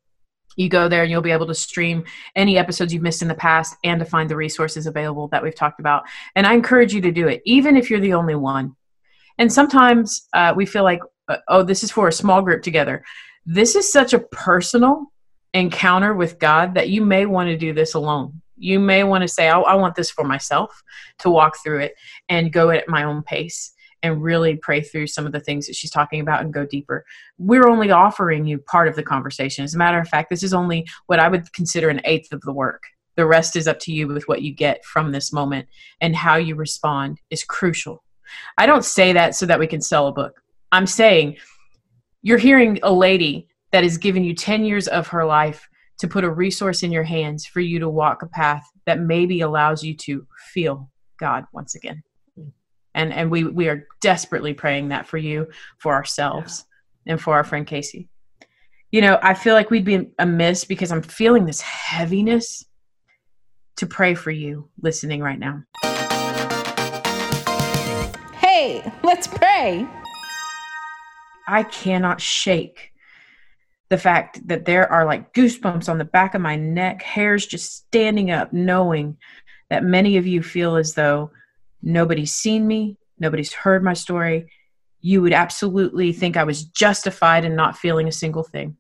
you go there and you'll be able to stream any episodes you've missed in the past and to find the resources available that we've talked about. And i encourage you to do it even if you're the only one. And sometimes uh, we feel like Uh, oh, this is for a small group together. This is such a personal encounter with God that you may want to do this alone. You may want to say, I, I want this for myself to walk through it and go at my own pace and really pray through some of the things that she's talking about and go deeper. We're only offering you part of the conversation. As a matter of fact, this is only what I would consider an eighth of the work. The rest is up to you with what you get from this moment and how you respond is crucial. I don't say that so that we can sell a book. I'm saying you're hearing a lady that has given you 10 years of her life to put a resource in your hands for you to walk a path that maybe allows you to feel God once again. And and we we are desperately praying that for you, for ourselves, yeah. and for our friend Kasey. You know, I feel like we'd be amiss because I'm feeling this heaviness to pray for you listening right now. Hey, let's pray. I cannot shake the fact that there are like goosebumps on the back of my neck, hairs just standing up, knowing that many of you feel as though nobody's seen me, nobody's heard my story. You would absolutely think I was justified in not feeling a single thing.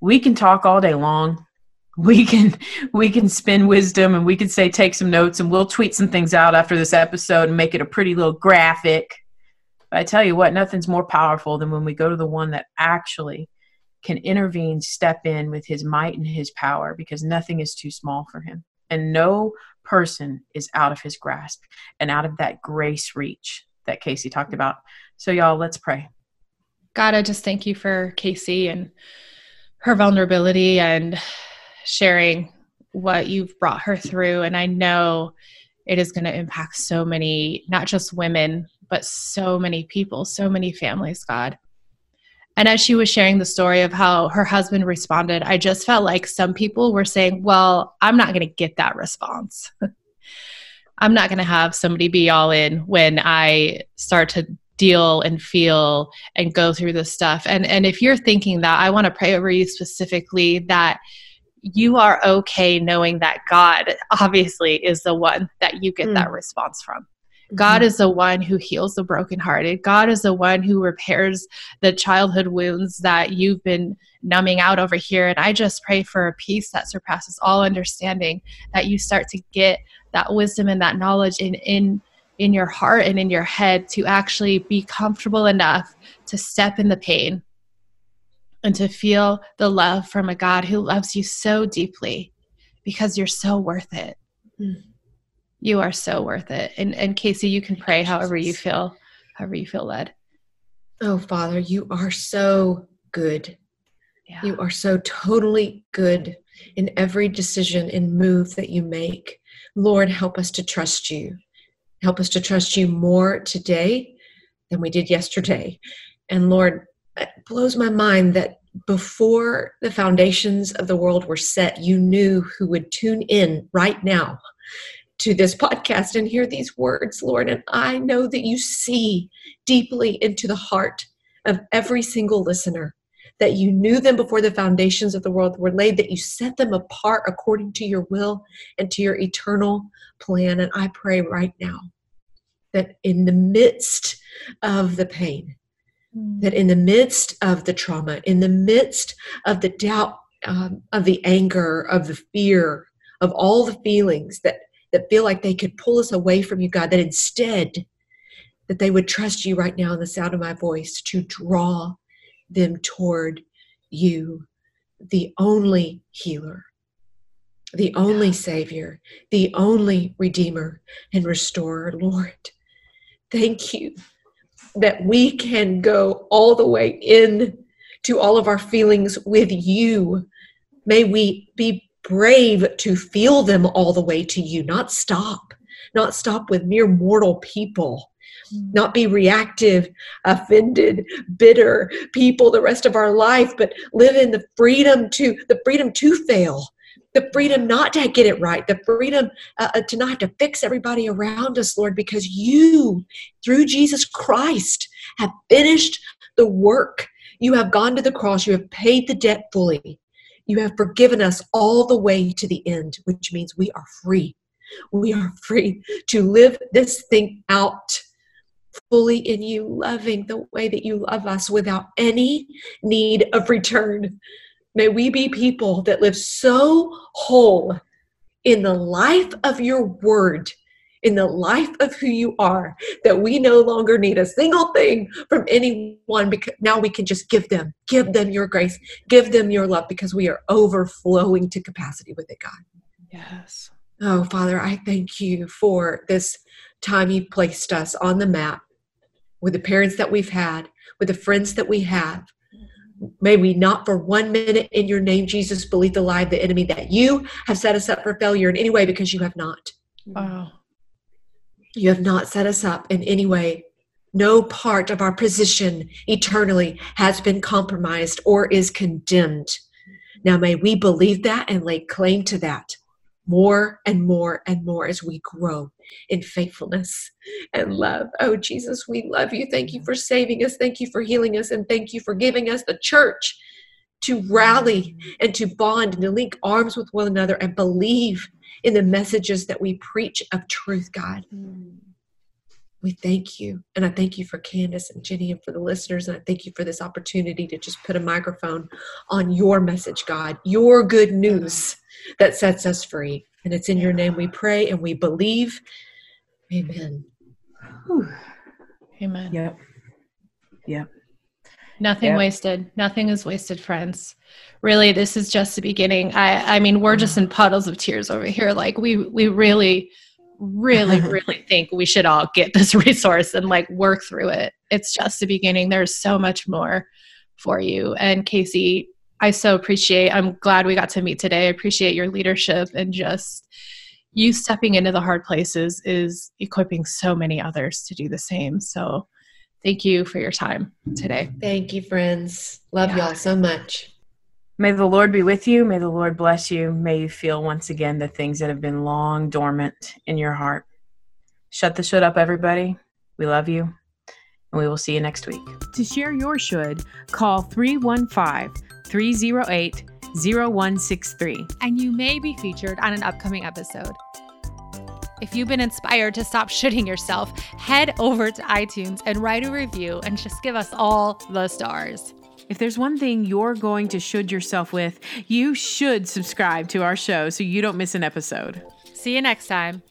We can talk all day long. *laughs* We can we can spin wisdom and we can say take some notes and we'll tweet some things out after this episode and make it a pretty little graphic but I tell you what, nothing's more powerful than when we go to the one that actually can intervene, step in with his might and his power because nothing is too small for him. And no person is out of his grasp and out of that grace reach that Kasey talked about. So, y'all, let's pray. God, I just thank you for Kasey and her vulnerability and sharing what you've brought her through. And I know it is going to impact so many, not just women, but so many people, so many families, God. And as she was sharing the story of how her husband responded, I just felt like some people were saying, Well, I'm not going to get that response. *laughs* I'm not going to have somebody be all in when I start to deal and feel and go through this stuff. And and if you're thinking that, I want to pray over you specifically that you are okay knowing that God obviously is the one that you get mm. that response from. God mm-hmm. is the one who heals the brokenhearted. God is the one who repairs the childhood wounds that you've been numbing out over here. And I just pray for a peace that surpasses all understanding, that you start to get that wisdom and that knowledge in in in your heart and in your head to actually be comfortable enough to step in the pain and to feel the love from a God who loves you so deeply because you're so worth it. Mm you are so worth it. And and Kasey, you can pray however you feel, however you feel led. Oh, Father, you are so good. Yeah. You are so totally good in every decision and move that you make. Lord, help us to trust you. Help us to trust you more today than we did yesterday. And Lord, it blows my mind that before the foundations of the world were set, you knew who would tune in right now to this podcast and hear these words, Lord. And I know that you see deeply into the heart of every single listener, that you knew them before the foundations of the world were laid, that you set them apart according to your will and to your eternal plan. And I pray right now that in the midst of the pain, mm. that in the midst of the trauma, in the midst of the doubt, um, of the anger, of the fear, of all the feelings that that feel like they could pull us away from you, God, that instead that they would trust you right now in the sound of my voice to draw them toward you, the only healer, the only savior, the only redeemer and restorer, Lord. Thank you that we can go all the way in to all of our feelings with you. May we be brave to feel them all the way to you, not stop, not stop with mere mortal people, mm. not be reactive, offended, bitter people the rest of our life, but live in the freedom to the freedom to fail. The freedom not to get it right, the freedom uh, uh, to not have to fix everybody around us, Lord, because you, through Jesus Christ, have finished the work. You have gone to the cross, you have paid the debt fully. You have forgiven us all the way to the end, which means we are free. We are free to live this thing out fully in you, loving the way that you love us without any need of return. May we be people that live so whole in the life of your word in the life of who you are that we no longer need a single thing from anyone because now we can just give them give them your grace give them your love because we are overflowing to capacity with it god yes oh father i thank you for this time you placed us on the map with the parents that we've had with the friends that we have May we not for one minute in your name, Jesus, believe the lie of the enemy that you have set us up for failure in any way because you have not. Wow. You have not set us up in any way. No part of our position eternally has been compromised or is condemned. Now, may we believe that and lay claim to that more and more and more as we grow in faithfulness and love. Oh, Jesus, we love you. Thank you for saving us. Thank you for healing us. And thank you for giving us the church to rally and to bond and to link arms with one another and believe in the messages that we preach of truth, God. We thank you. And I thank you for Candace and Jenny and for the listeners. And I thank you for this opportunity to just put a microphone on your message, God, your good news that sets us free. And it's in your name we pray and we believe. Amen. Whew. Amen. Yep. Yep. Nothing wasted. Nothing is wasted, friends. Really, this is just the beginning. I I mean, we're just in puddles of tears over here. Like we we really, really, *laughs* really think we should all get this *laughs* resource and like work through it. It's just the beginning. There's so much more for you. And Casey, I so appreciate. I'm glad we got to meet today. I appreciate your leadership and just you stepping into the hard places is equipping so many others to do the same. So thank you for your time today. Thank you, friends. Love Yeah. y'all so much. May the Lord be with you. May the Lord bless you. May you feel once again the things that have been long dormant in your heart. Shut the should up, everybody. We love you. And we will see you next week. To share your should, call 315 308 0163. and you may be featured on an upcoming episode. If you've been inspired to stop shitting yourself, head over to iTunes and write a review and just give us all the stars. If there's one thing you're going to should yourself with, you should subscribe to our show so you don't miss an episode. See you next time.